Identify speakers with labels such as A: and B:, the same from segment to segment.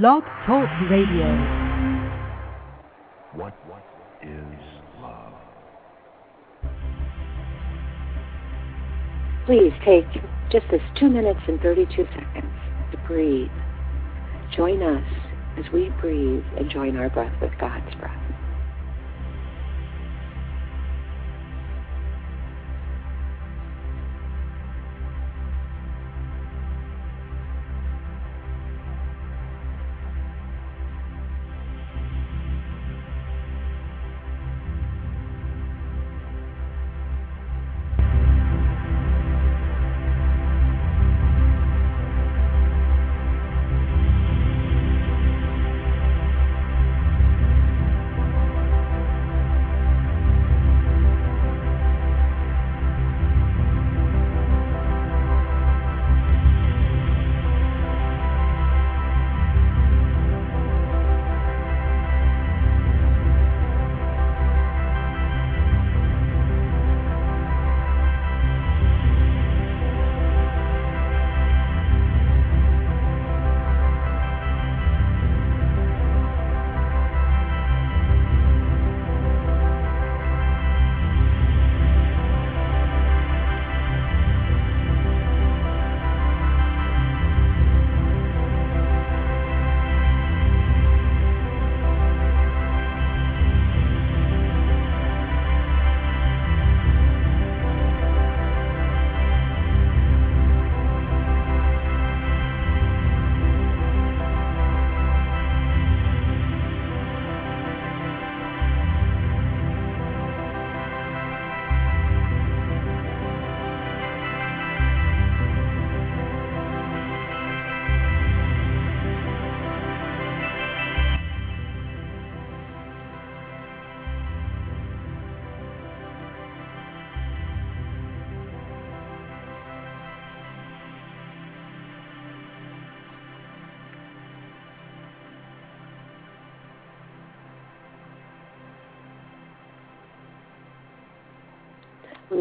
A: Blog Talk Radio.
B: What is love?
C: Please take just this two minutes and 32 seconds to breathe. Join us as we breathe and join our breath with God's breath.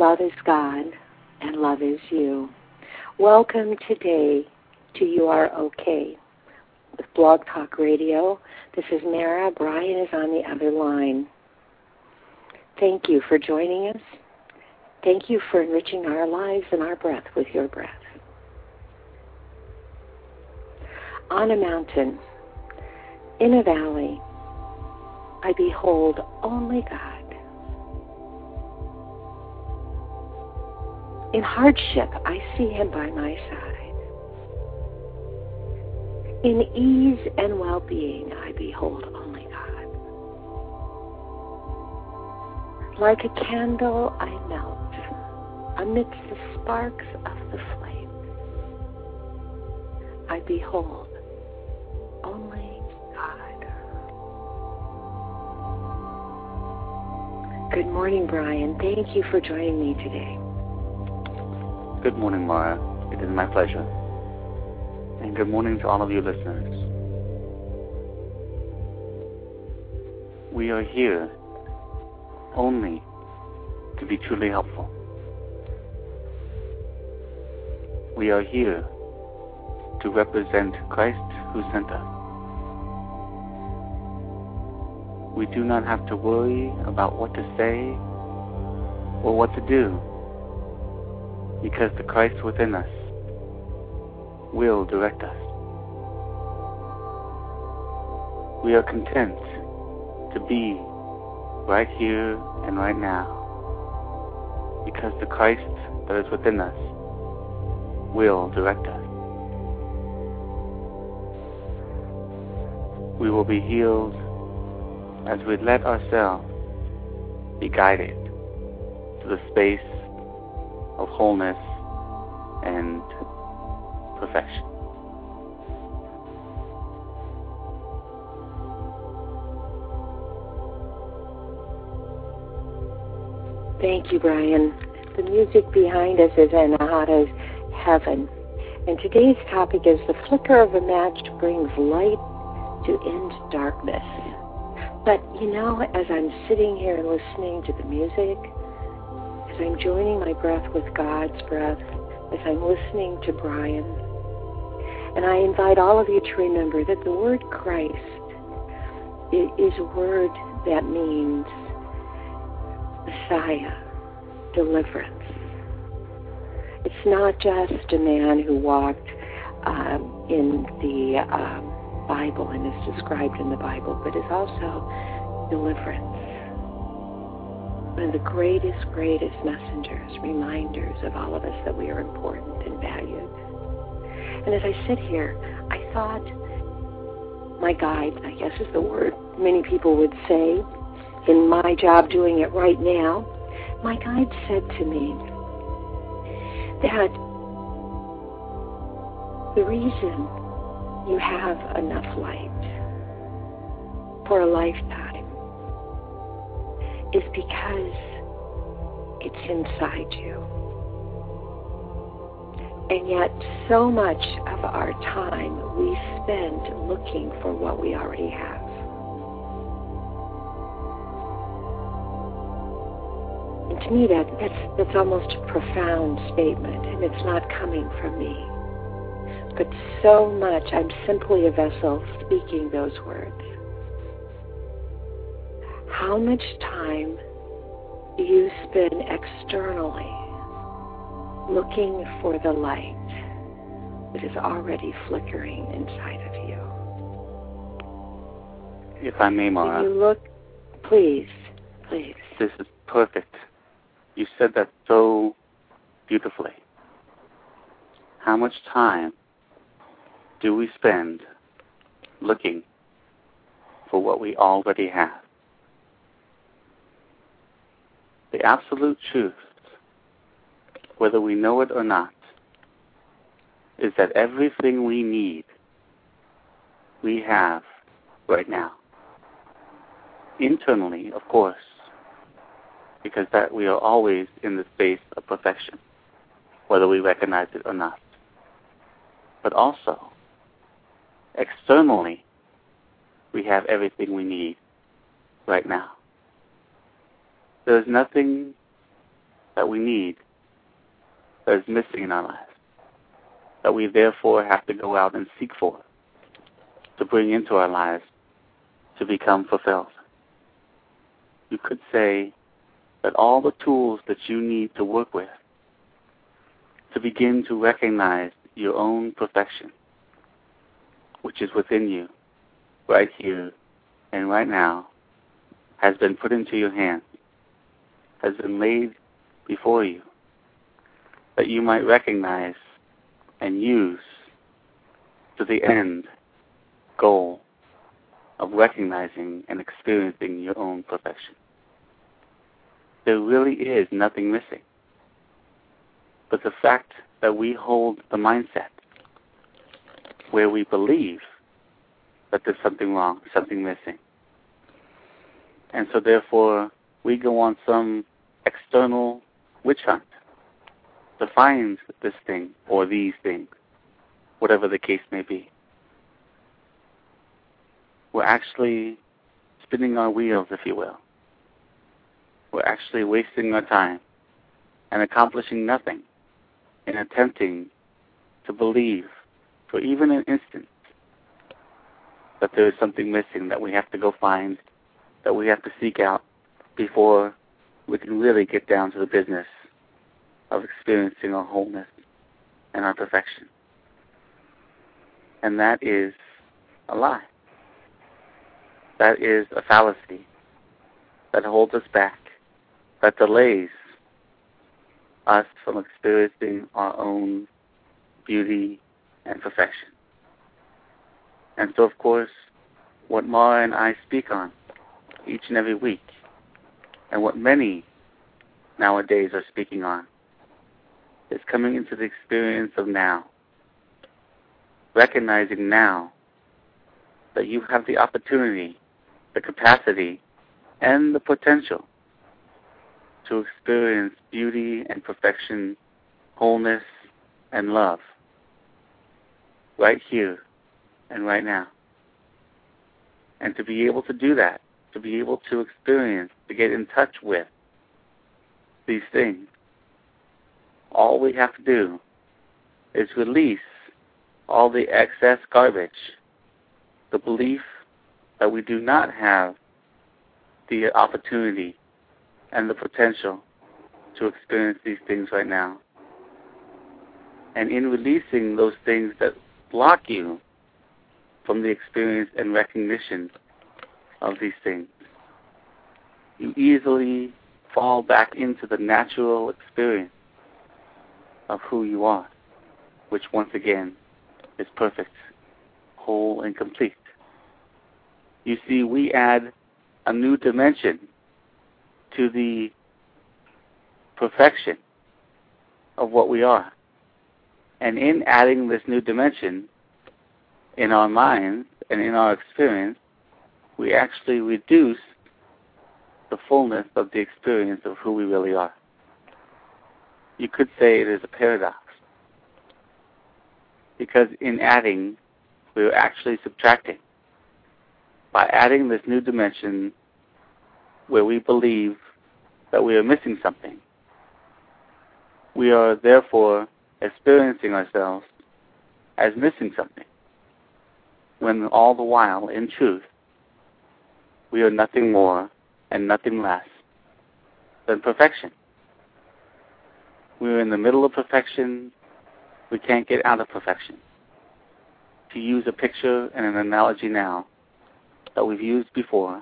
C: Love is God and love is you. Welcome today to You Are Okay with Blog Talk Radio. This is Mara. Brian is on the other line. Thank you for joining us. Thank you for enriching our lives and our breath with your breath. On a mountain, in a valley, I behold only God. In hardship, I see him by my side. In ease and well being, I behold only God. Like a candle, I melt amidst the sparks of the flame. I behold only God. Good morning, Brian. Thank you for joining me today.
D: Good morning, Mara. It is my pleasure. And good morning to all of you listeners. We are here only to be truly helpful. We are here to represent Christ who sent us. We do not have to worry about what to say or what to do because the Christ within us will direct us. We are content to be right here and right now because the Christ that is within us will direct us. We will be healed as we let ourselves be guided to the space wholeness and perfection.
C: Thank you, Brian. The music behind us is Anahata's Heaven. And today's topic is the flicker of a match brings light to end darkness. But you know, as I'm sitting here listening to the music, as I'm joining my breath with God's breath, as I'm listening to Brian, And I invite all of you to remember that the word Christ is a word that means Messiah, deliverance. It's not just a man who walked um, in the um, Bible and is described in the Bible, but is also deliverance. One of the greatest, greatest messengers, reminders of all of us that we are important and valued. And as I sit here, I thought my guide, I guess is the word many people would say, in my job doing it right now, my guide said to me that the reason you have enough light for a lifetime is because it's inside you. And yet, so much of our time we spend looking for what we already have. And to me, that, that's, that's almost a profound statement, and it's not coming from me. But so much, I'm simply a vessel speaking those words. How much time do you spend externally looking for the light that is already flickering inside of you.
D: If I may, Mara.
C: you look, please, please.
D: This is perfect. You said that so beautifully. How much time do we spend looking for what we already have? The absolute truth whether we know it or not, is that everything we need, we have right now. Internally, of course, because that we are always in the space of perfection, whether we recognize it or not. But also, externally, we have everything we need right now. There is nothing that we need that is missing in our lives, that we therefore have to go out and seek for, to bring into our lives, to become fulfilled. You could say that all the tools that you need to work with to begin to recognize your own perfection, which is within you, right here and right now, has been put into your hands, has been laid before you that you might recognize and use to the end goal of recognizing and experiencing your own perfection. There really is nothing missing. But the fact that we hold the mindset where we believe that there's something wrong, something missing. And so therefore we go on some external witch hunt defines this thing or these things, whatever the case may be. We're actually spinning our wheels, if you will. We're actually wasting our time and accomplishing nothing in attempting to believe for even an instant that there is something missing that we have to go find, that we have to seek out before we can really get down to the business of experiencing our wholeness and our perfection. And that is a lie. That is a fallacy that holds us back, that delays us from experiencing our own beauty and perfection. And so, of course, what Mara and I speak on each and every week, and what many nowadays are speaking on, is coming into the experience of now. Recognizing now that you have the opportunity, the capacity, and the potential to experience beauty and perfection, wholeness and love right here and right now. And to be able to do that, to be able to experience, to get in touch with these things all we have to do is release all the excess garbage, the belief that we do not have the opportunity and the potential to experience these things right now. And in releasing those things that block you from the experience and recognition of these things, you easily fall back into the natural experience of who you are, which once again is perfect, whole, and complete. You see, we add a new dimension to the perfection of what we are. And in adding this new dimension in our minds and in our experience, we actually reduce the fullness of the experience of who we really are. You could say it is a paradox. Because in adding, we're actually subtracting. By adding this new dimension where we believe that we are missing something, we are therefore experiencing ourselves as missing something, when all the while, in truth, we are nothing more and nothing less than perfection. We're in the middle of perfection. We can't get out of perfection. To use a picture and an analogy now that we've used before,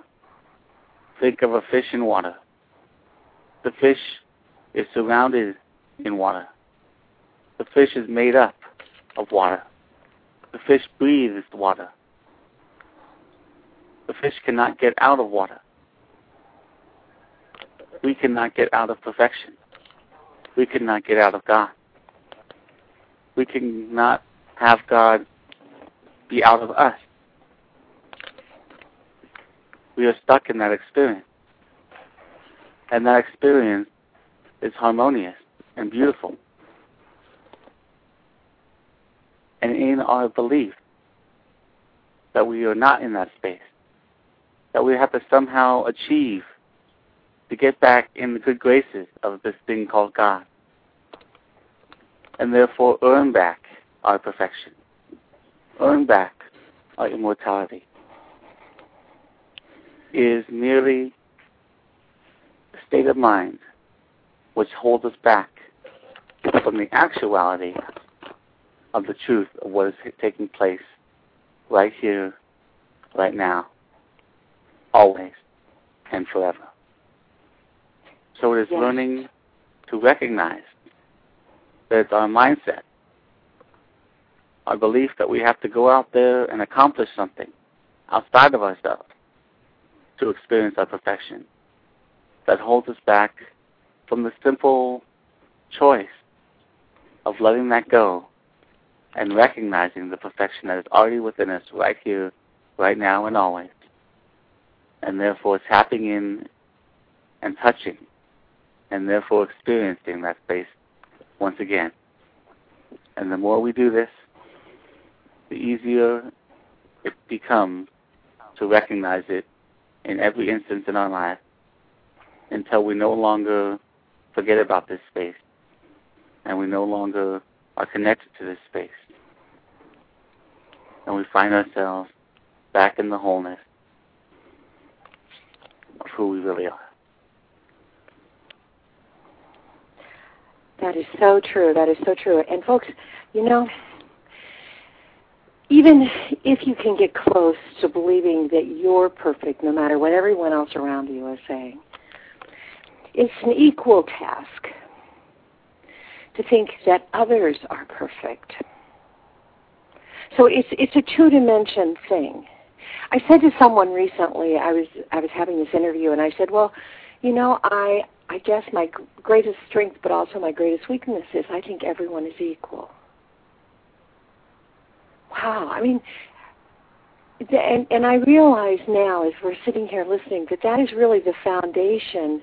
D: think of a fish in water. The fish is surrounded in water. The fish is made up of water. The fish breathes water. The fish cannot get out of water. We cannot get out of perfection. We cannot get out of God. We cannot have God be out of us. We are stuck in that experience. And that experience is harmonious and beautiful. And in our belief that we are not in that space, that we have to somehow achieve to get back in the good graces of this thing called God, and therefore earn back our perfection, earn back our immortality, is merely a state of mind which holds us back from the actuality of the truth of what is taking place right here, right now, always, and forever. So it is yes. learning to recognize that it's our mindset, our belief that we have to go out there and accomplish something outside of ourselves to experience our perfection that holds us back from the simple choice of letting that go and recognizing the perfection that is already within us right here, right now, and always. And therefore tapping in and touching and therefore experiencing that space once again. And the more we do this, the easier it becomes to recognize it in every instance in our life until we no longer forget about this space and we no longer are connected to this space. And we find ourselves back in the wholeness who we really are.
C: That is so true. That is so true. And folks, you know, even if you can get close to believing that you're perfect, no matter what everyone else around you is saying, it's an equal task to think that others are perfect. So it's it's a two dimension thing. I said to someone recently, I was I was having this interview, and I said, well, you know, I I guess my greatest strength, but also my greatest weakness is I think everyone is equal. Wow, I mean, and and I realize now, as we're sitting here listening, that that is really the foundation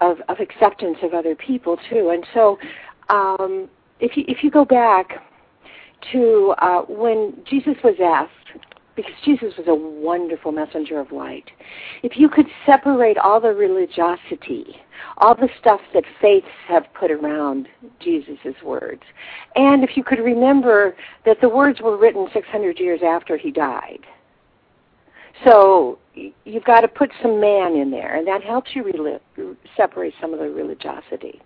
C: of of acceptance of other people too. And so, um, if you if you go back to uh, when Jesus was asked because Jesus was a wonderful messenger of light. If you could separate all the religiosity, all the stuff that faiths have put around Jesus' words, and if you could remember that the words were written 600 years after he died, so you've got to put some man in there, and that helps you reli- separate some of the religiosity.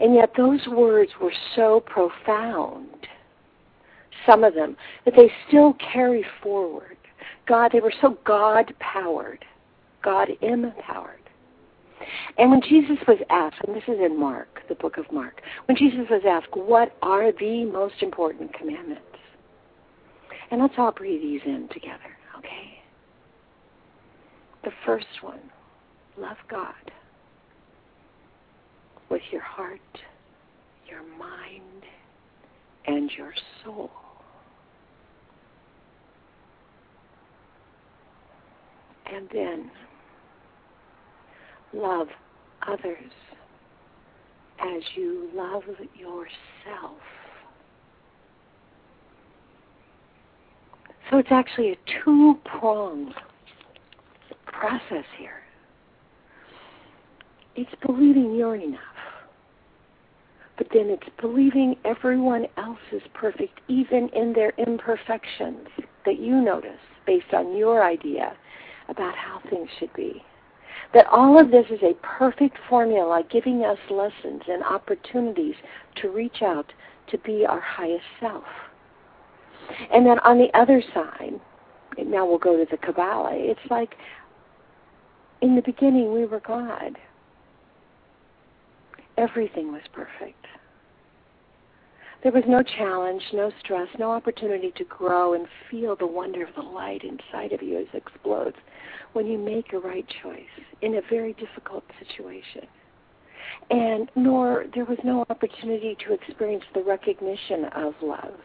C: And yet those words were so profound some of them, that they still carry forward. God, they were so God powered, God empowered. And when Jesus was asked, and this is in Mark, the book of Mark, when Jesus was asked, what are the most important commandments? And let's all breathe these in together, okay? The first one, love God with your heart, your mind, and your soul. And then love others as you love yourself. So it's actually a two pronged process here. It's believing you're enough. But then it's believing everyone else is perfect, even in their imperfections that you notice based on your idea about how things should be. That all of this is a perfect formula giving us lessons and opportunities to reach out to be our highest self. And then on the other side, now we'll go to the Kabbalah, it's like in the beginning we were God. Everything was perfect. There was no challenge, no stress, no opportunity to grow and feel the wonder of the light inside of you as it explodes when you make a right choice in a very difficult situation. And nor there was no opportunity to experience the recognition of love,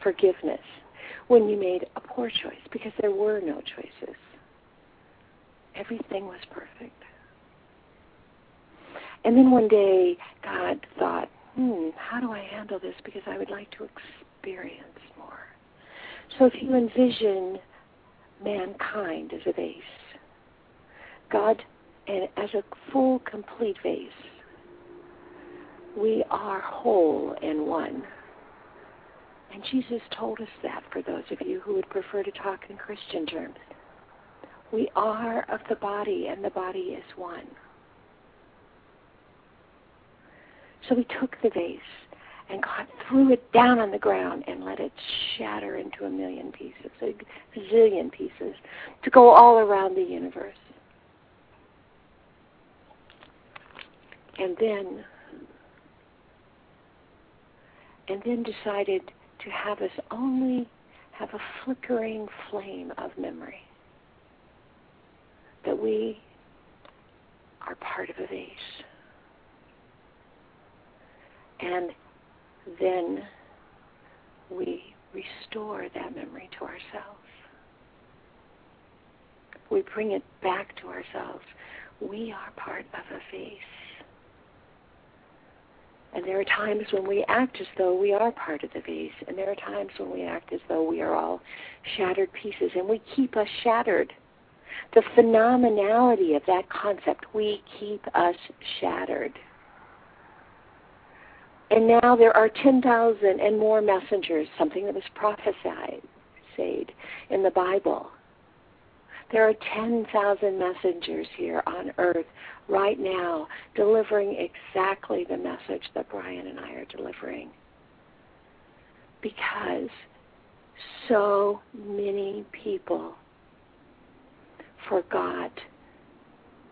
C: forgiveness, when you made a poor choice because there were no choices. Everything was perfect. And then one day, God thought, hmm, how do I handle this? Because I would like to experience more. So if you envision mankind as a vase, God and as a full, complete vase, we are whole and one. And Jesus told us that for those of you who would prefer to talk in Christian terms. We are of the body, and the body is one. So we took the vase, and God threw it down on the ground and let it shatter into a million pieces, a zillion pieces, to go all around the universe. And then, and then decided to have us only have a flickering flame of memory that we are part of a vase. And then we restore that memory to ourselves. We bring it back to ourselves. We are part of a vase. And there are times when we act as though we are part of the vase, and there are times when we act as though we are all shattered pieces, and we keep us shattered. The phenomenality of that concept, we keep us shattered. And now there are 10,000 and more messengers, something that was prophesied said in the Bible. There are 10,000 messengers here on earth right now delivering exactly the message that Brian and I are delivering. Because so many people forgot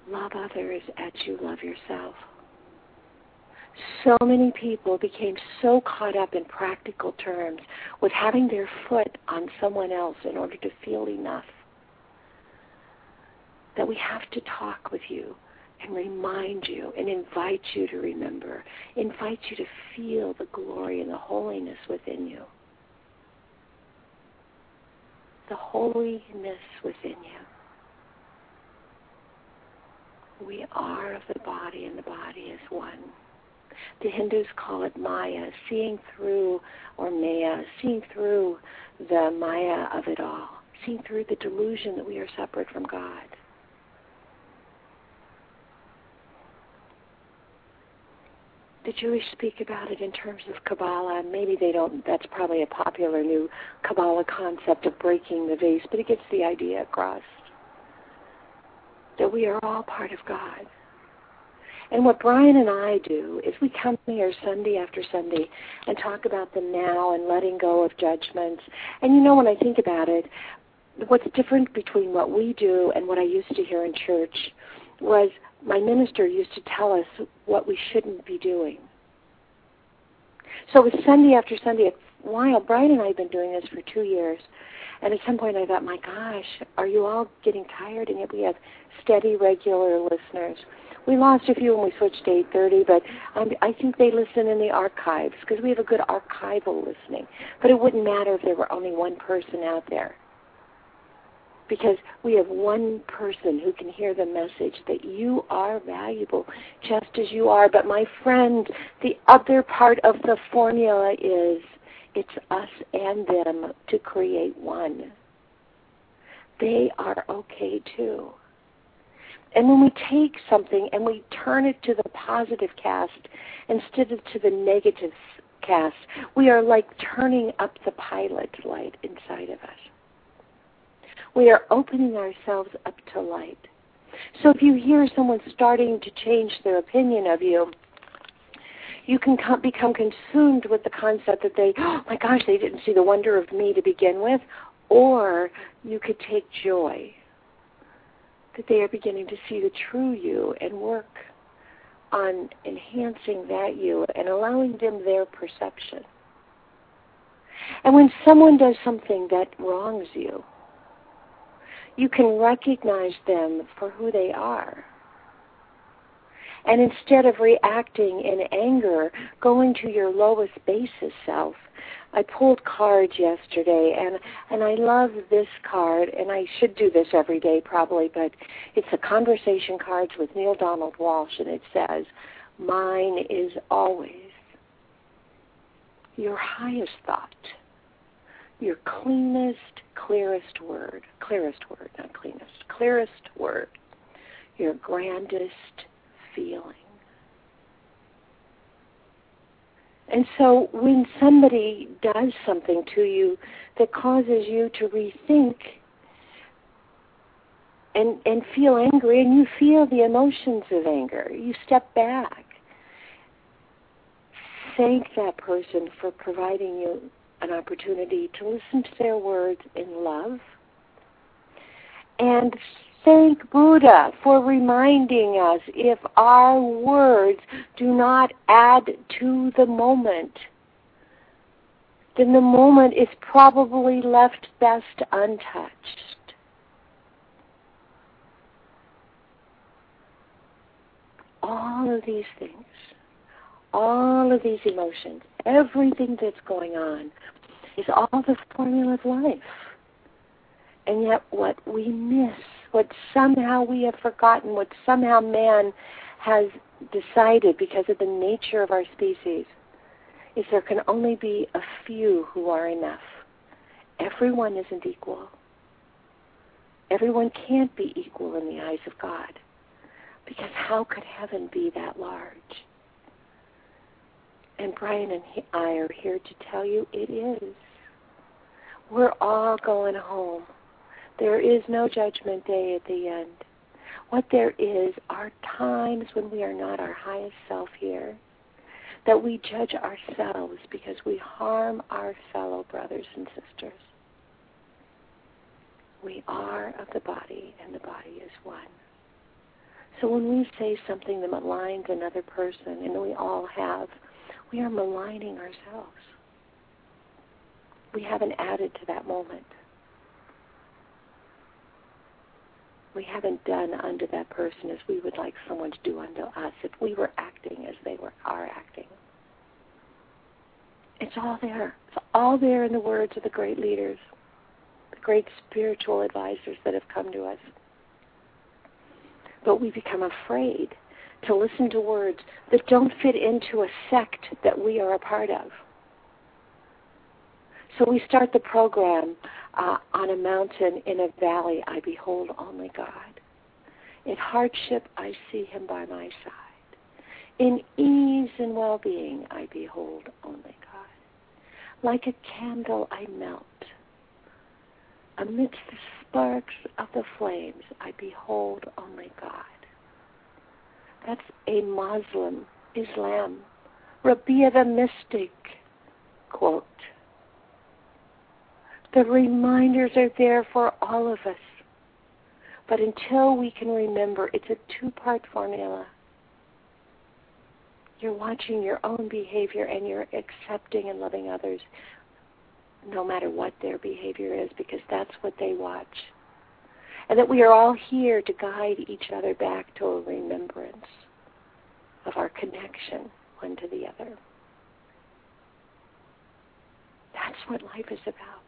C: love others as you love yourself so many people became so caught up in practical terms with having their foot on someone else in order to feel enough that we have to talk with you and remind you and invite you to remember, invite you to feel the glory and the holiness within you. The holiness within you. We are of the body, and the body is one. The Hindus call it Maya, seeing through, or Maya, seeing through the Maya of it all, seeing through the delusion that we are separate from God. The Jewish speak about it in terms of Kabbalah. Maybe they don't, that's probably a popular new Kabbalah concept of breaking the vase, but it gets the idea across that we are all part of God. And what Brian and I do is we come here Sunday after Sunday and talk about the now and letting go of judgments. And you know, when I think about it, what's different between what we do and what I used to hear in church was my minister used to tell us what we shouldn't be doing. So it was Sunday after Sunday. A while, Brian and I have been doing this for two years. And at some point I thought, my gosh, are you all getting tired? And yet we have steady, regular listeners. We lost a few when we switched to 8:30, but um, I think they listen in the archives because we have a good archival listening. But it wouldn't matter if there were only one person out there because we have one person who can hear the message that you are valuable just as you are. But my friend, the other part of the formula is it's us and them to create one. They are okay too. And when we take something and we turn it to the positive cast instead of to the negative cast, we are like turning up the pilot light inside of us we are opening ourselves up to light. So if you hear someone starting to change their opinion of you, you can come, become consumed with the concept that they, oh my gosh, they didn't see the wonder of me to begin with, or you could take joy that they are beginning to see the true you and work on enhancing that you and allowing them their perception. And when someone does something that wrongs you, you can recognize them for who they are. And instead of reacting in anger, going to your lowest basis self. I pulled cards yesterday and and I love this card and I should do this every day probably, but it's the conversation cards with Neale Donald Walsch and it says, Mine is always your highest thought your cleanest, clearest word, clearest word, not cleanest, clearest word, your grandest feeling. And so when somebody does something to you that causes you to rethink and, and feel angry, and you feel the emotions of anger, you step back. Thank that person for providing you an opportunity to listen to their words in love. And thank Buddha for reminding us if our words do not add to the moment, then the moment is probably left best untouched. All of these things, all of these emotions, everything that's going on is all the formula of life. And yet, what we miss, what somehow we have forgotten, what somehow man has decided because of the nature of our species, is there can only be a few who are enough. Everyone isn't equal. Everyone can't be equal in the eyes of God. Because how could heaven be that large? And Brian and I are here to tell you it is. We're all going home. There is no judgment day at the end. What there is are times when we are not our highest self here, that we judge ourselves because we harm our fellow brothers and sisters. We are of the body, and the body is one. So when we say something that maligns another person, and we all have, we are maligning ourselves. We haven't added to that moment. We haven't done unto that person as we would like someone to do unto us if we were acting as they were are acting. It's all there. It's all there in the words of the great leaders, the great spiritual advisors that have come to us. But we become afraid to listen to words that don't fit into a sect that we are a part of. So we start the program uh, on a mountain in a valley. I behold only God. In hardship, I see Him by my side. In ease and well-being, I behold only God. Like a candle, I melt. Amidst the sparks of the flames, I behold only God. That's a Muslim, Islam, Rabia the Mystic quote. The reminders are there for all of us. But until we can remember, it's a two part formula. You're watching your own behavior and you're accepting and loving others no matter what their behavior is because that's what they watch. And that we are all here to guide each other back to a remembrance of our connection one to the other. That's what life is about.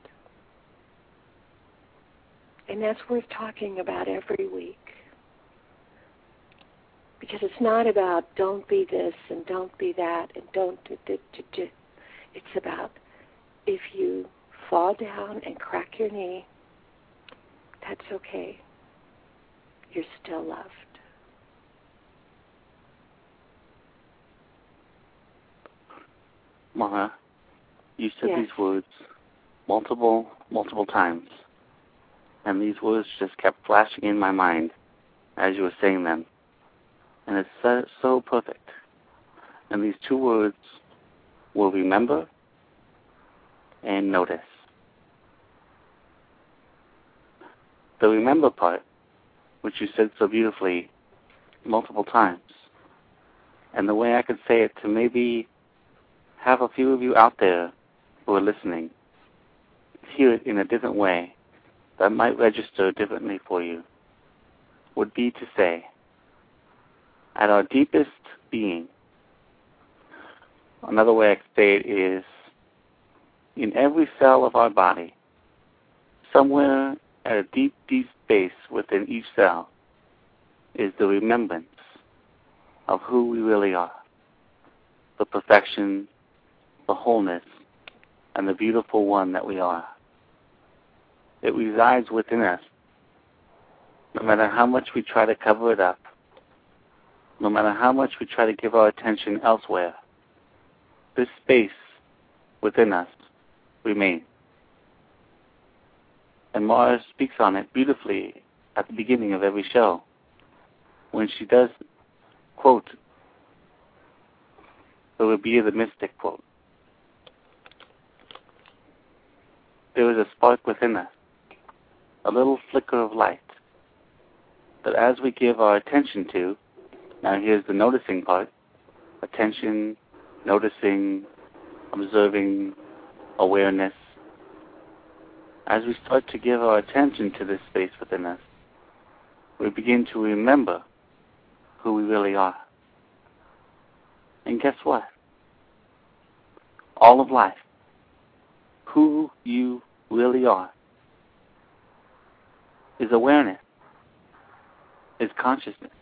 C: And that's worth talking about every week. Because it's not about don't be this and don't be that and don't do, do, do, do. It's about if you fall down and crack your knee, that's okay. You're still loved.
D: Mara, you said
C: yes.
D: these words multiple, multiple times. And these words just kept flashing in my mind as you were saying them. And it's so, so perfect. And these two words will remember and notice. The remember part, which you said so beautifully multiple times, and the way I could say it to maybe have a few of you out there who are listening hear it in a different way that might register differently for you would be to say, at our deepest being, another way I could say it is, in every cell of our body, somewhere at a deep, deep space within each cell, is the remembrance of who we really are, the perfection, the wholeness, and the beautiful one that we are. It resides within us. No matter how much we try to cover it up, no matter how much we try to give our attention elsewhere, this space within us remains. And Mara speaks on it beautifully at the beginning of every show when she does quote the Rabia the Mystic quote. There is a spark within us a little flicker of light that as we give our attention to, now here's the noticing part attention, noticing, observing, awareness. As we start to give our attention to this space within us, we begin to remember who we really are. And guess what? All of life, who you really are, is awareness, is consciousness,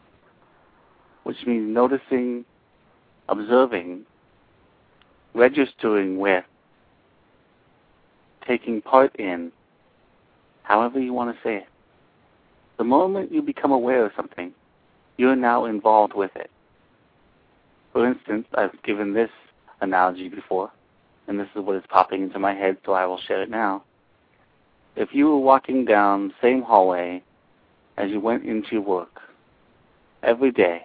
D: which means noticing, observing, registering with, taking part in, however you want to say it. The moment you become aware of something, you're now involved with it. For instance, I've given this analogy before, and this is what is popping into my head, so I will share it now if you were walking down the same hallway as you went into work every day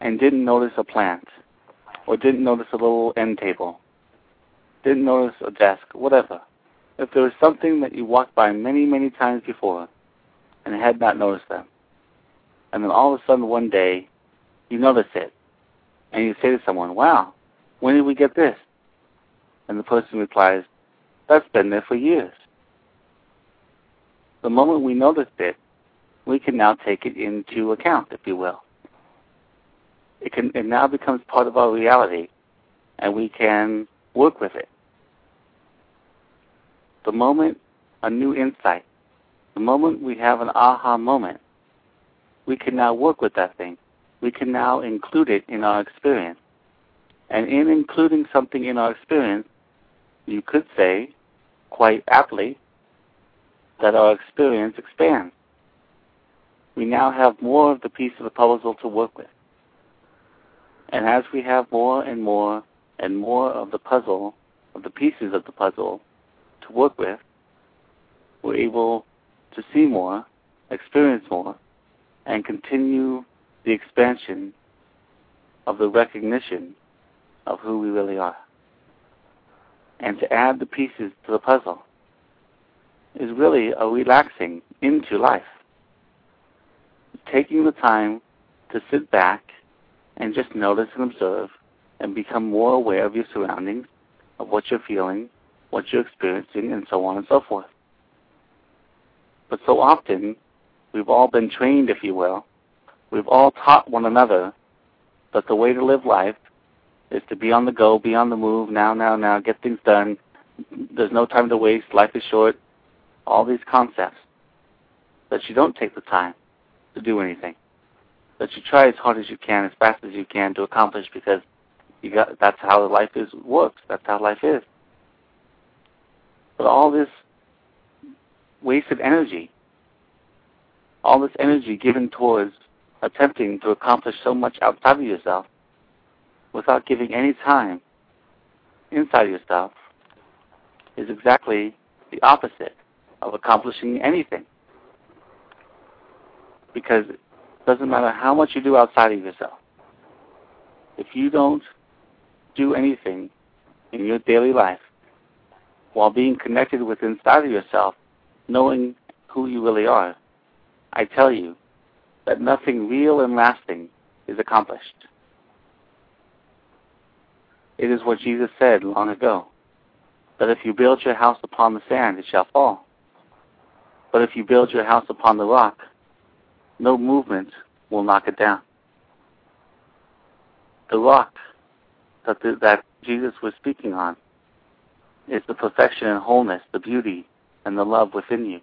D: and didn't notice a plant or didn't notice a little end table, didn't notice a desk, whatever, if there was something that you walked by many, many times before and had not noticed them, and then all of a sudden one day you notice it and you say to someone, wow, when did we get this? And the person replies, that's been there for years the moment we notice it, we can now take it into account, if you will. It can it now becomes part of our reality, and we can work with it. The moment a new insight, the moment we have an aha moment, we can now work with that thing. We can now include it in our experience. And in including something in our experience, you could say, quite aptly, that our experience expands. We now have more of the piece of the puzzle to work with. And as we have more and more and more of the puzzle, of the pieces of the puzzle to work with, we're able to see more, experience more, and continue the expansion of the recognition of who we really are. And to add the pieces to the puzzle is really a relaxing into life. Taking the time to sit back and just notice and observe and become more aware of your surroundings, of what you're feeling, what you're experiencing, and so on and so forth. But so often, we've all been trained, if you will, we've all taught one another that the way to live life is to be on the go, be on the move, now, now, now, get things done. There's no time to waste, life is short. All these concepts. That you don't take the time to do anything. That you try as hard as you can, as fast as you can to accomplish because you got that's how life is works. That's how life is. But all this waste of energy, all this energy given towards attempting to accomplish so much outside of yourself without giving any time inside yourself is exactly the opposite of accomplishing anything. Because it doesn't matter how much you do outside of yourself. If you don't do anything in your daily life while being connected with inside of yourself, knowing who you really are, I tell you that nothing real and lasting is accomplished. It is what Jesus said long ago that if you build your house upon the sand, it shall fall. But if you build your house upon the rock, no movement will knock it down. The rock that, the, that Jesus was speaking on is the perfection and wholeness, the beauty and the love within you.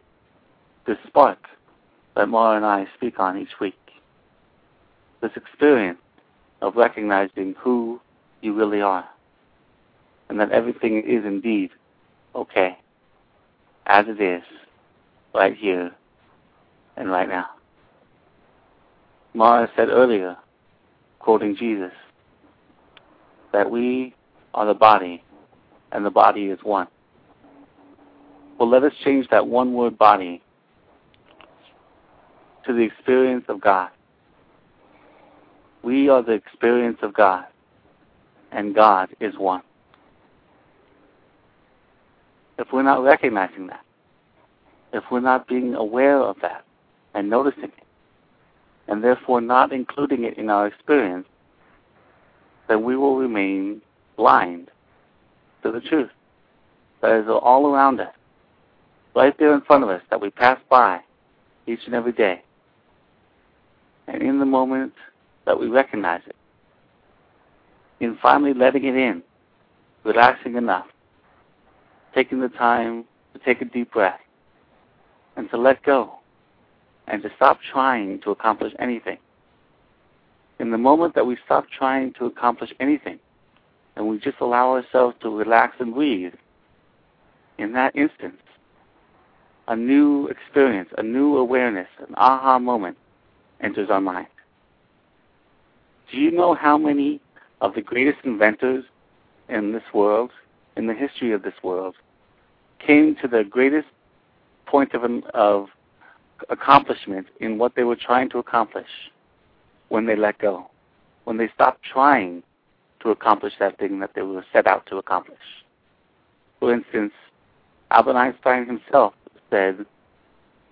D: This spark that Mara and I speak on each week. This experience of recognizing who you really are and that everything is indeed okay as it is right here and right now. Mara said earlier, quoting Jesus, that we are the body and the body is one. Well, let us change that one word body to the experience of God. We are the experience of God, and God is one. If we're not recognizing that, if we're not being aware of that and noticing it, and therefore not including it in our experience, then we will remain blind to the truth that is all around us, right there in front of us, that we pass by each and every day. And in the moment that we recognize it, in finally letting it in, relaxing enough, taking the time to take a deep breath, and to let go, and to stop trying to accomplish anything in the moment that we stop trying to accomplish anything and we just allow ourselves to relax and breathe, in that instance, a new experience, a new awareness, an aha moment enters our mind. Do you know how many of the greatest inventors in this world, in the history of this world, came to their greatest point of, of accomplishment in what they were trying to accomplish when they let go, when they stopped trying to accomplish that thing that they were set out to accomplish. For instance, Albert Einstein himself said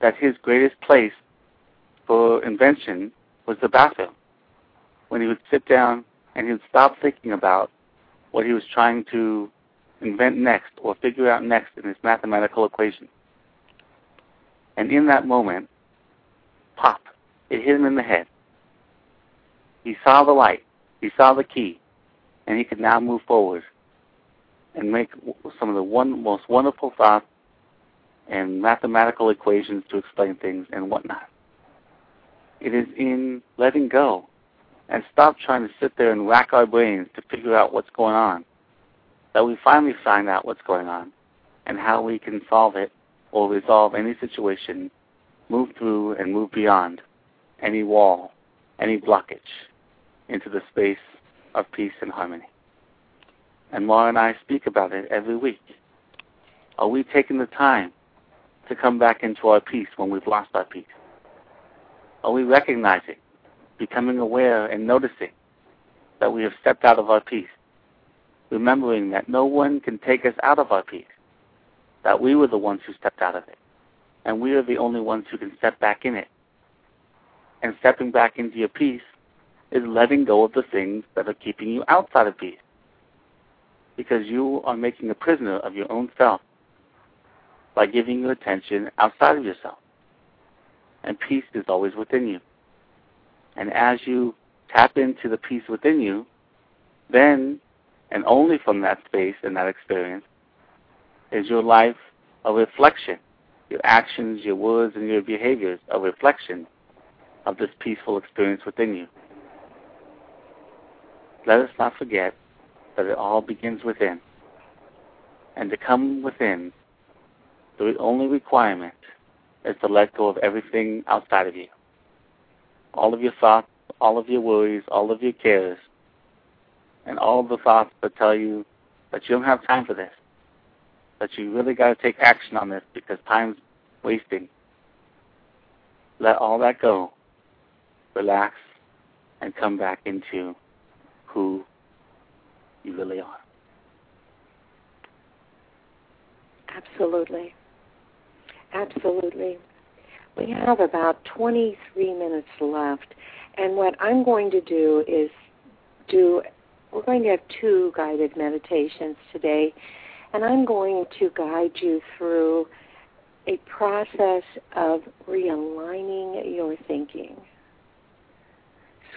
D: that his greatest place for invention was the bathroom. When he would sit down and he would stop thinking about what he was trying to invent next or figure out next in his mathematical equation. And in that moment, pop, it hit him in the head. He saw the light. He saw the key. And he could now move forward and make some of the one, most wonderful thoughts and mathematical equations to explain things and whatnot. It is in letting go and stop trying to sit there and rack our brains to figure out what's going on that we finally find out what's going on and how we can solve it or resolve any situation, move through and move beyond any wall, any blockage into the space of peace and harmony. And Mara and I speak about it every week. Are we taking the time to come back into our peace when we've lost our peace? Are we recognizing, becoming aware, and noticing that we have stepped out of our peace? Remembering that no one can take us out of our peace, that we were the ones who stepped out of it, and we are the only ones who can step back in it. And stepping back into your peace is letting go of the things that are keeping you outside of peace. Because you are making a prisoner of your own self by giving your attention outside of yourself. And peace is always within you. And as you tap into the peace within you, then, and only from that space and that experience, is your life a reflection. Your actions, your words, and your behaviors a reflection of this peaceful experience within you. Let us not forget that it all begins within. And to come within the only requirement is to let go of everything outside of you. All of your thoughts, all of your worries, all of your cares, and all of the thoughts that tell you that you don't have time for this, that you really got to take action on this because time's wasting. Let all that go. Relax and come back into who you really are.
C: Absolutely. Absolutely. We have about 23 minutes left, and what I'm going to do is do, we're going to have two guided meditations today, and I'm going to guide you through a process of realigning your thinking,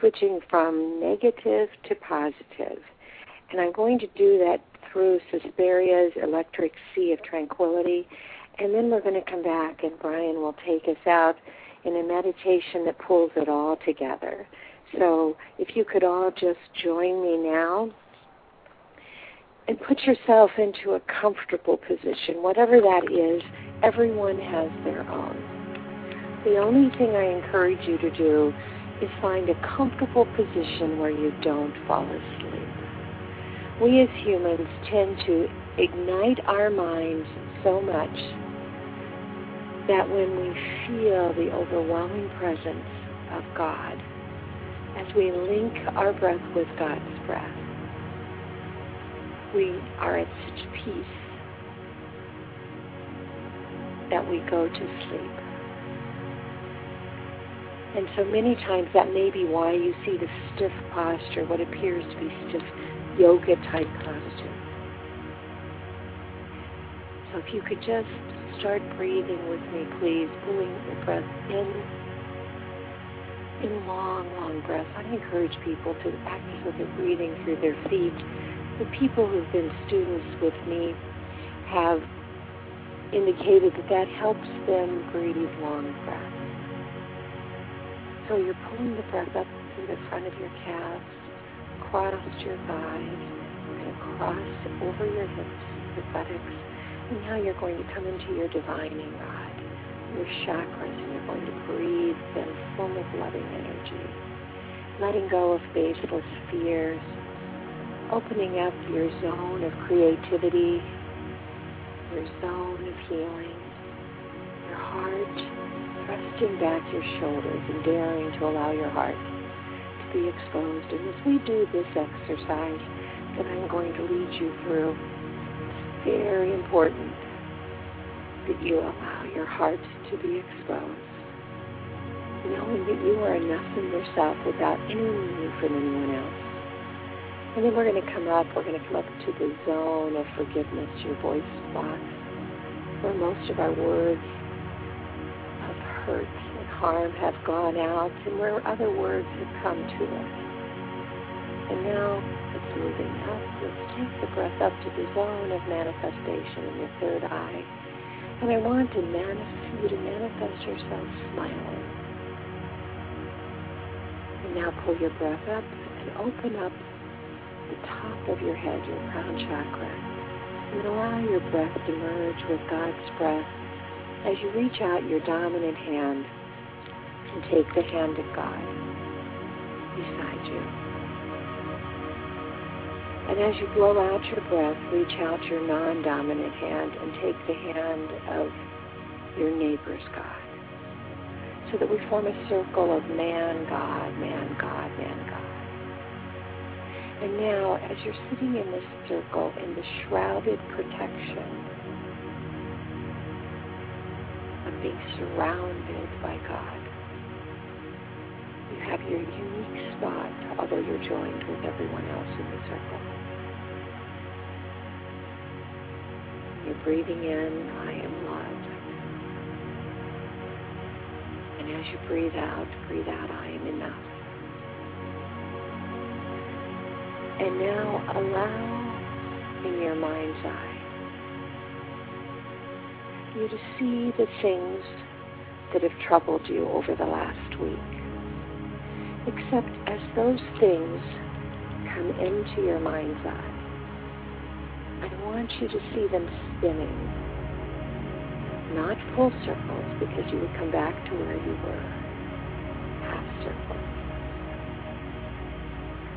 C: switching from negative to positive. And I'm going to do that through Suspiria's Electric Sea of Tranquility and then we're going to come back, and Brian will take us out in a meditation that pulls it all together. So if you could all just join me now and put yourself into a comfortable position, whatever that is, everyone has their own. The only thing I encourage you to do is find a comfortable position where you don't fall asleep. We as humans tend to ignite our minds so much that when we feel the overwhelming presence of God, as we link our breath with God's breath, we are at such peace that we go to sleep. And so many times that may be why you see the stiff posture, what appears to be stiff yoga type posture. So if you could just start breathing with me, please, pulling your breath in, in long, long breaths. I encourage people to practice with their breathing through their feet. The people who've been students with me have indicated that that helps them breathe long breaths. So you're pulling the breath up through the front of your calves, across your thighs, and across over your hips, your buttocks, and now you're going to come into your divining rod, your chakras, and you're going to breathe them full of loving energy. Letting go of baseless fears, opening up your zone of creativity, your zone of healing, your heart, thrusting back your shoulders and daring to allow your heart to be exposed. And as we do this exercise that I'm going to lead you through, it's very important that you allow your heart to be exposed, knowing that you are enough in yourself without any need from anyone else. And then we're going to come up, we're going to come up to the zone of forgiveness, your voice box, where most of our words of hurt and harm have gone out and where other words have come to us. And now it's moving up. Let's take the breath up to the zone of manifestation in your third eye. And I want to manifest you to manifest yourself smiling. And now pull your breath up and open up the top of your head, your crown chakra. And allow your breath to merge with God's breath as you reach out your dominant hand and take the hand of God beside you. And as you blow out your breath, reach out your non dominant hand and take the hand of your neighbor's God. So that we form a circle of man, God, man, God, man, God. And now, as you're sitting in this circle, in the shrouded protection being surrounded by God, you have your unique spot, although you're joined with everyone else in the circle. You're breathing in, I am loved. And as you breathe out, breathe out, I am enough. And now allow in your mind's eye you to see the things that have troubled you over the last week. Except as those things come into your mind's eye, I want you to see them spinning. Not full circles because you would come back to where you were. Half circles.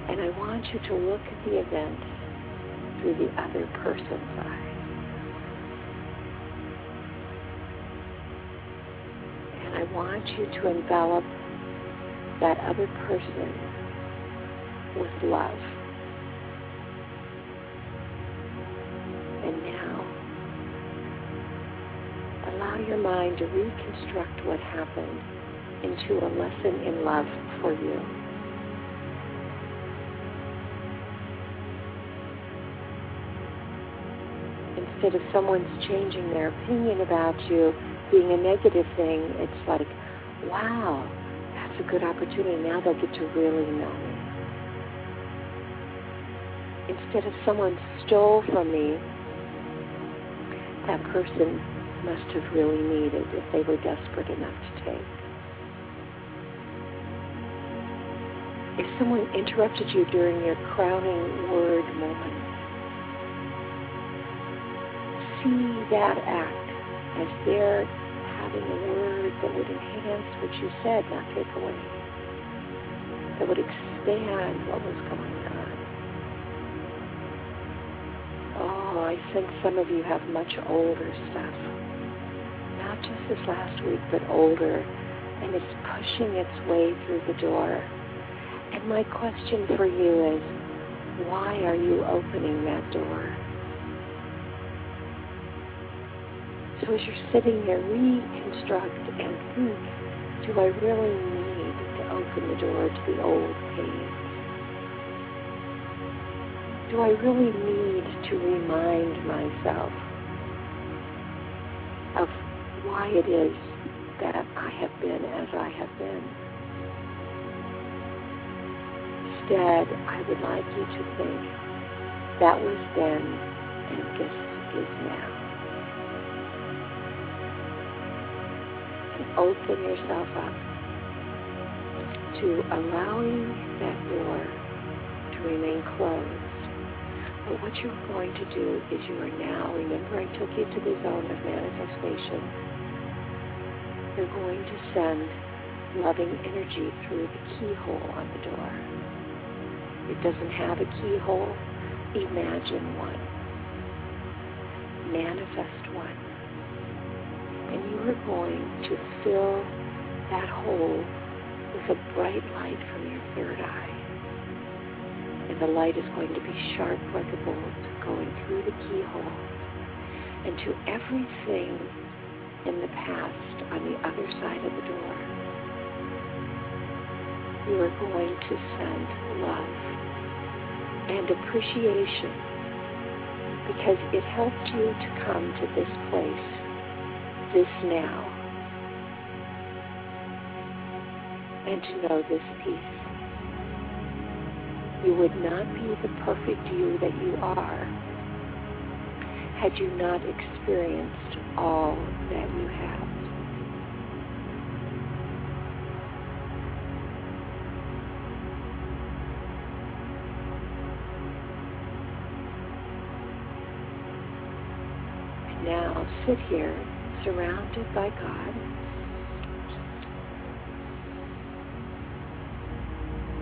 C: And I want you to look at the event through the other person's eyes. I want you to envelop that other person with love. And now, allow your mind to reconstruct what happened into a lesson in love for you. instead of someone's changing their opinion about you being a negative thing, it's like, wow, that's a good opportunity. Now they'll get to really know me. Instead of someone stole from me, that person must have really needed if they were desperate enough to take. If someone interrupted you during your crowning word moment, see that act as they're having a word that would enhance what you said, not take away. That would expand what was going on. Oh, I sense some of you have much older stuff. Not just this last week, but older. And it's pushing its way through the door. And my question for you is, why are you opening that door? So as you're sitting there, reconstruct and think, do I really need to open the door to the old pain? Do I really need to remind myself of why it is that I have been as I have been? Instead, I would like you to think, that was then and this is now. Open yourself up to allowing that door to remain closed. But what you're going to do is you are now, remember I took you to the zone of manifestation. You're going to send loving energy through the keyhole on the door. It doesn't have a keyhole. Imagine one. Manifest one and you are going to fill that hole with a bright light from your third eye. And the light is going to be sharp like a bolt going through the keyhole and to everything in the past on the other side of the door. You are going to send love and appreciation because it helped you to come to this place this now and to know this peace. You would not be the perfect you that you are had you not experienced all that you have. sit here surrounded by God.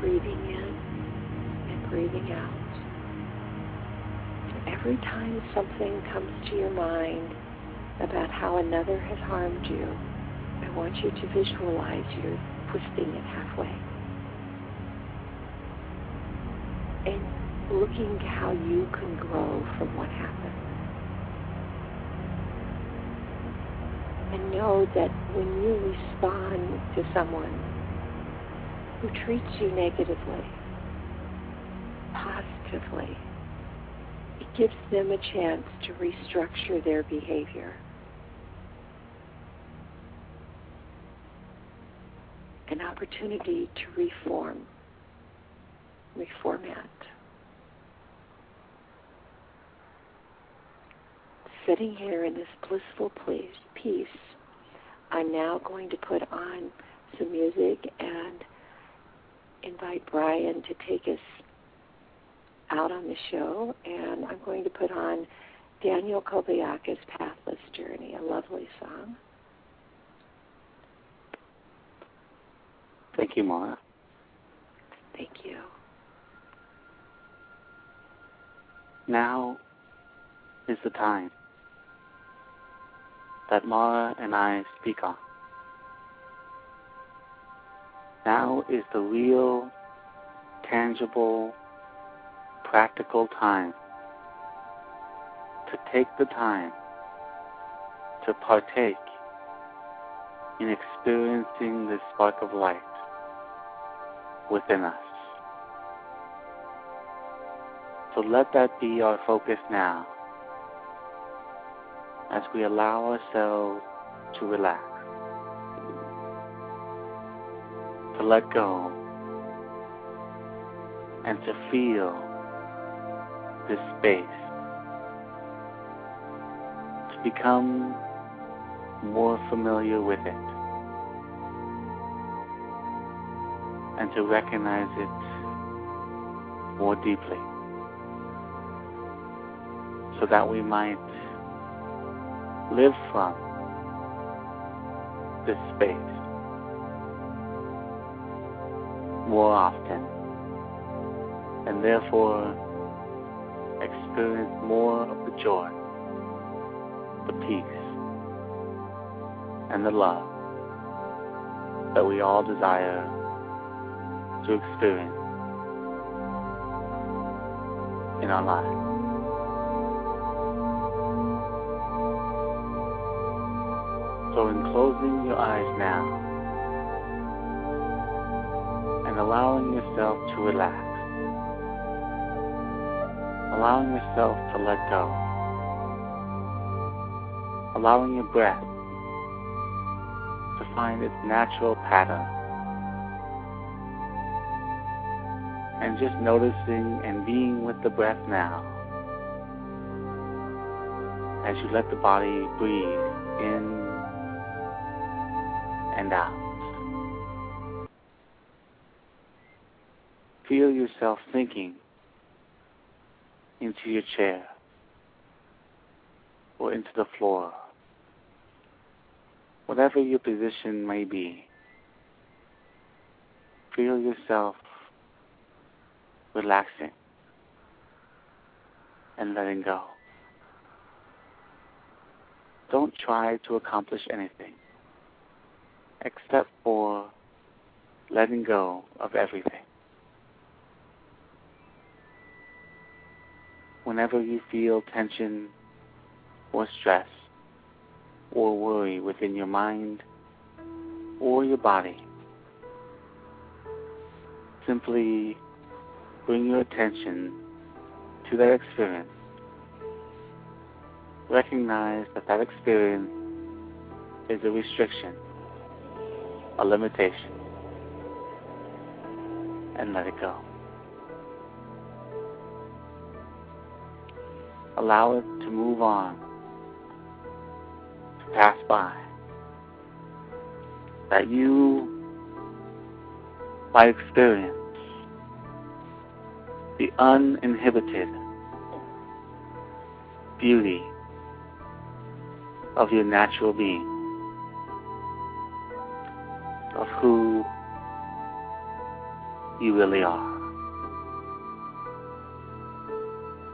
C: Breathing in and breathing out. And every time something comes to your mind about how another has harmed you, I want you to visualize you're twisting it halfway. And looking how you can grow from what happened. And know that when you respond to someone who treats you negatively, positively, it gives them a chance to restructure their behavior. An opportunity to reform, reformat. Sitting here in this blissful place, peace, I'm now going to put on some music and invite Brian to take us out on the show. And I'm going to put on Daniel Kobialka's Pathless Journey, a lovely song.
D: Thank you, Mara.
C: Thank you.
D: Now is the time that Mara and I speak on. Now is the real, tangible, practical time to take the time to partake in experiencing the spark of light within us. So let that be our focus now as we allow ourselves to relax, to let go, and to feel this space, to become more familiar with it, and to recognize it more deeply so that we might live from this space more often and therefore experience more of the joy, the peace, and the love that we all desire to experience in our lives. So, in closing your eyes now and allowing yourself to relax, allowing yourself to let go, allowing your breath to find its natural pattern, and just noticing and being with the breath now as you let the body breathe in Feel yourself sinking into your chair or into the floor, whatever your position may be. Feel yourself relaxing and letting go. Don't try to accomplish anything except for letting go of everything. Whenever you feel tension or stress or worry within your mind or your body, simply bring your attention to that experience. Recognize that that experience is a restriction a limitation and let it go. Allow it to move on, to pass by. That you, by experience, the uninhibited beauty of your natural being, who you really are.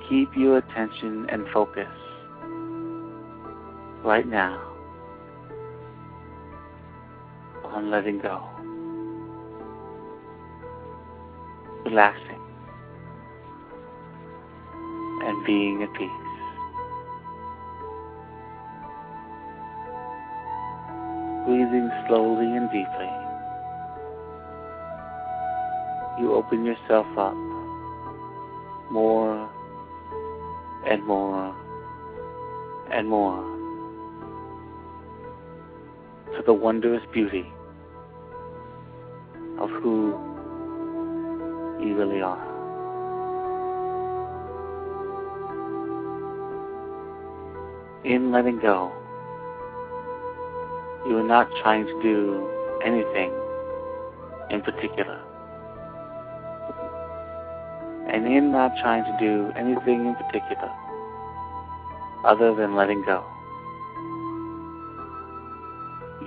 D: Keep your attention and focus right now on letting go, relaxing, and being at peace. Breathing slowly and deeply, you open yourself up more and more and more to the wondrous beauty of who you really are. In letting go, you are not trying to do anything in particular. And in not trying to do anything in particular other than letting go,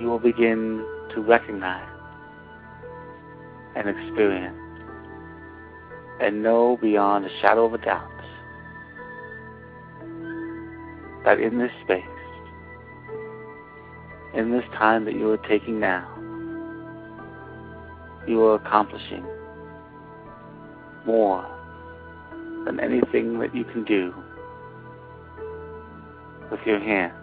D: you will begin to recognize and experience and know beyond a shadow of a doubt that in this space, in this time that you are taking now, you are accomplishing more than anything that you can do with your hands.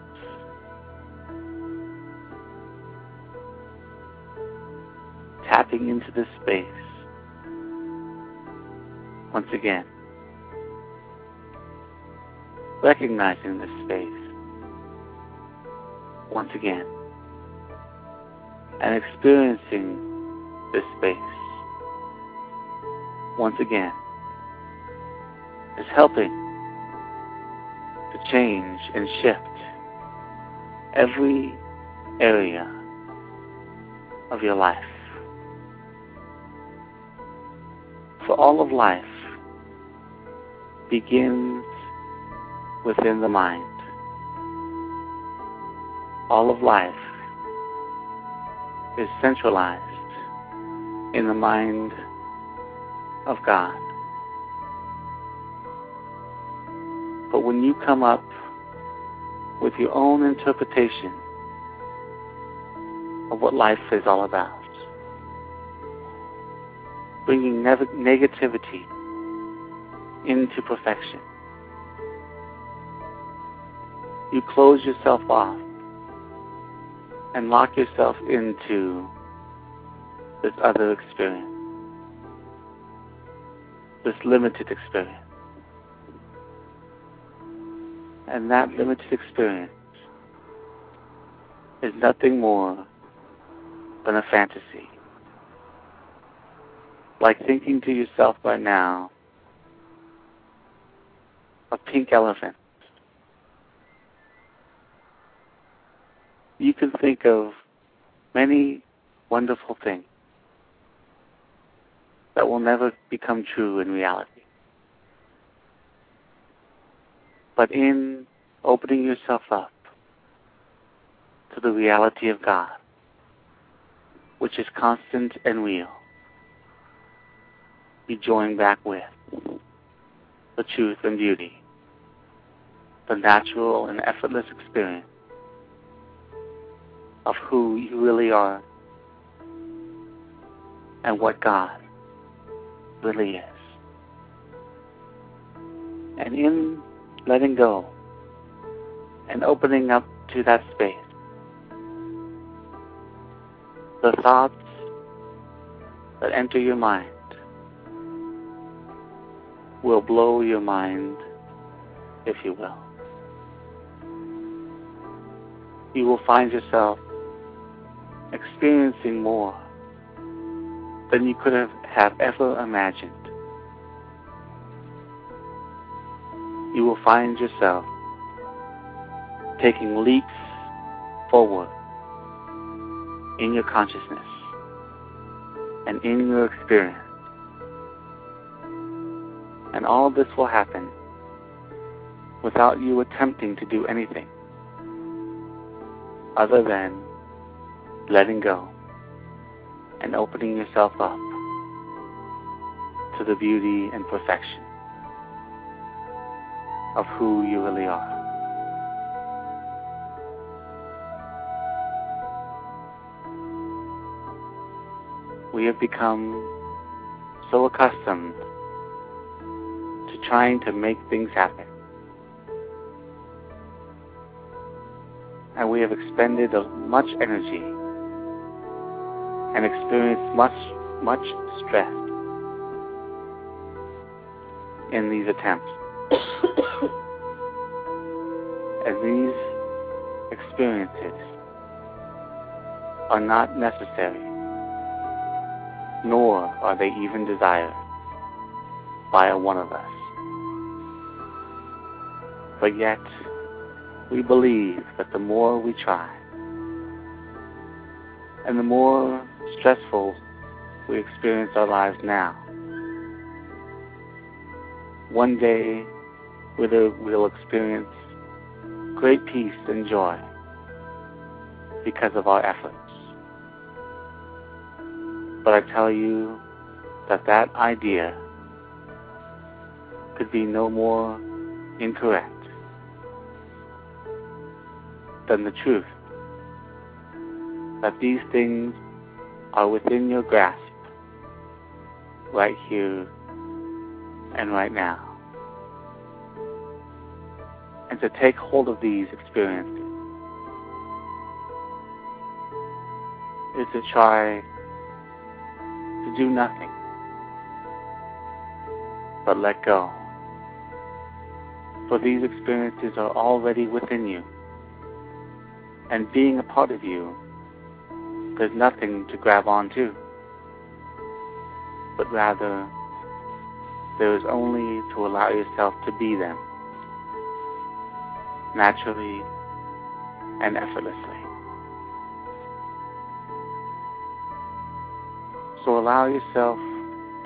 D: Tapping into this space once again. Recognizing this space once again. And experiencing this space once again is helping to change and shift every area of your life. For all of life begins within the mind. All of life is centralized in the mind of God. But when you come up with your own interpretation of what life is all about, bringing ne- negativity into perfection, you close yourself off and lock yourself into this other experience, this limited experience. And that limited experience is nothing more than a fantasy. Like thinking to yourself right now, a pink elephant. You can think of many wonderful things that will never become true in reality. But in opening yourself up to the reality of God, which is constant and real, you join back with the truth and beauty, the natural and effortless experience of who you really are and what God really is. And in letting go and opening up to that space, the thoughts that enter your mind will blow your mind, if you will. You will find yourself experiencing more than you could have, have ever imagined. You will find yourself taking leaps forward in your consciousness and in your experience. And all this will happen without you attempting to do anything. other than letting go and opening yourself up to the beauty and perfection of who you really are. We have become so accustomed to trying to make things happen. And we have expended much energy and experienced much, much stress in these attempts. As these experiences are not necessary, nor are they even desired by one of us. But yet, we believe that the more we try, and the more stressful we experience our lives now, one day we'll experience great peace and joy because of our efforts. But I tell you that that idea could be no more incorrect than the truth that these things are within your grasp right here and right now. To take hold of these experiences is to try to do nothing but let go. For these experiences are already within you. And being a part of you, there's nothing to grab onto, but rather there is only to allow yourself to be them naturally and effortlessly. So allow yourself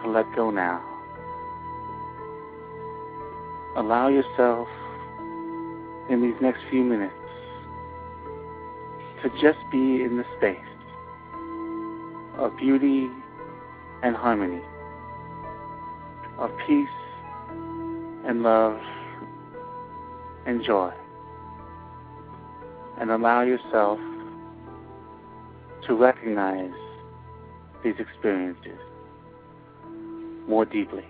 D: to let go now. Allow yourself in these next few minutes to just be in the space of beauty and harmony, of peace and love and joy. And allow yourself to recognize these experiences more deeply.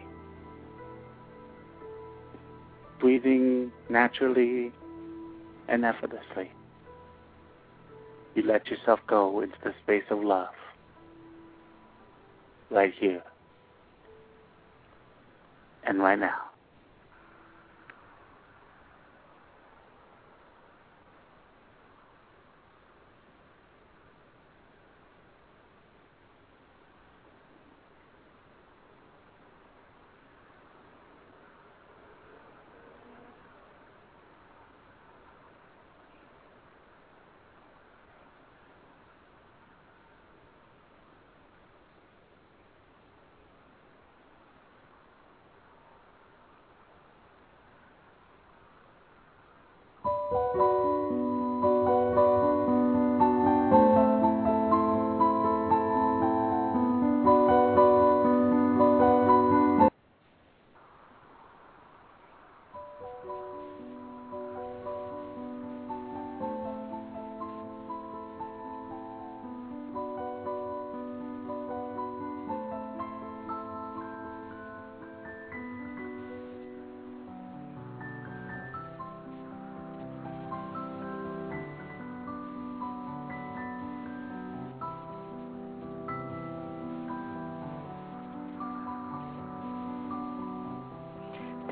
D: Breathing naturally and effortlessly, you let yourself go into the space of love right here and right now.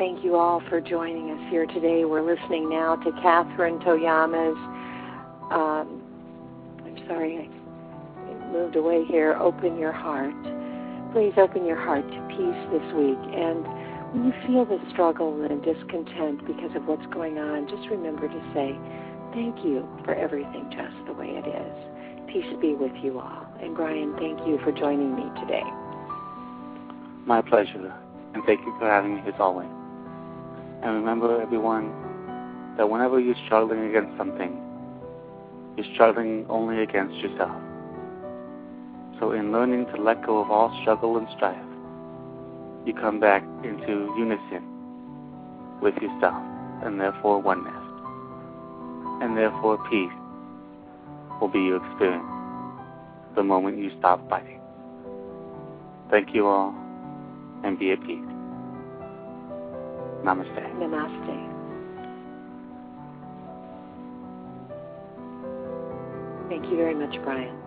C: Thank you all for joining us here today. We're listening now to Catherine Toyama's, um, I'm sorry, I moved away here, Open Your Heart. Please open your heart to peace this week. And when you feel the struggle and discontent because of what's going on, just remember to say, thank you for everything just the way it is. Peace be with you all. And Brian, thank you for joining me today.
D: My pleasure. And thank you for having me as always. And remember, everyone, that whenever you're struggling against something, you're struggling only against yourself. So, in learning to let go of all struggle and strife, you come back into unison with yourself and therefore oneness. And therefore peace will be your experience the moment you stop fighting. Thank you all and be at peace. Namaste.
C: Namaste. Thank you very much, Brian.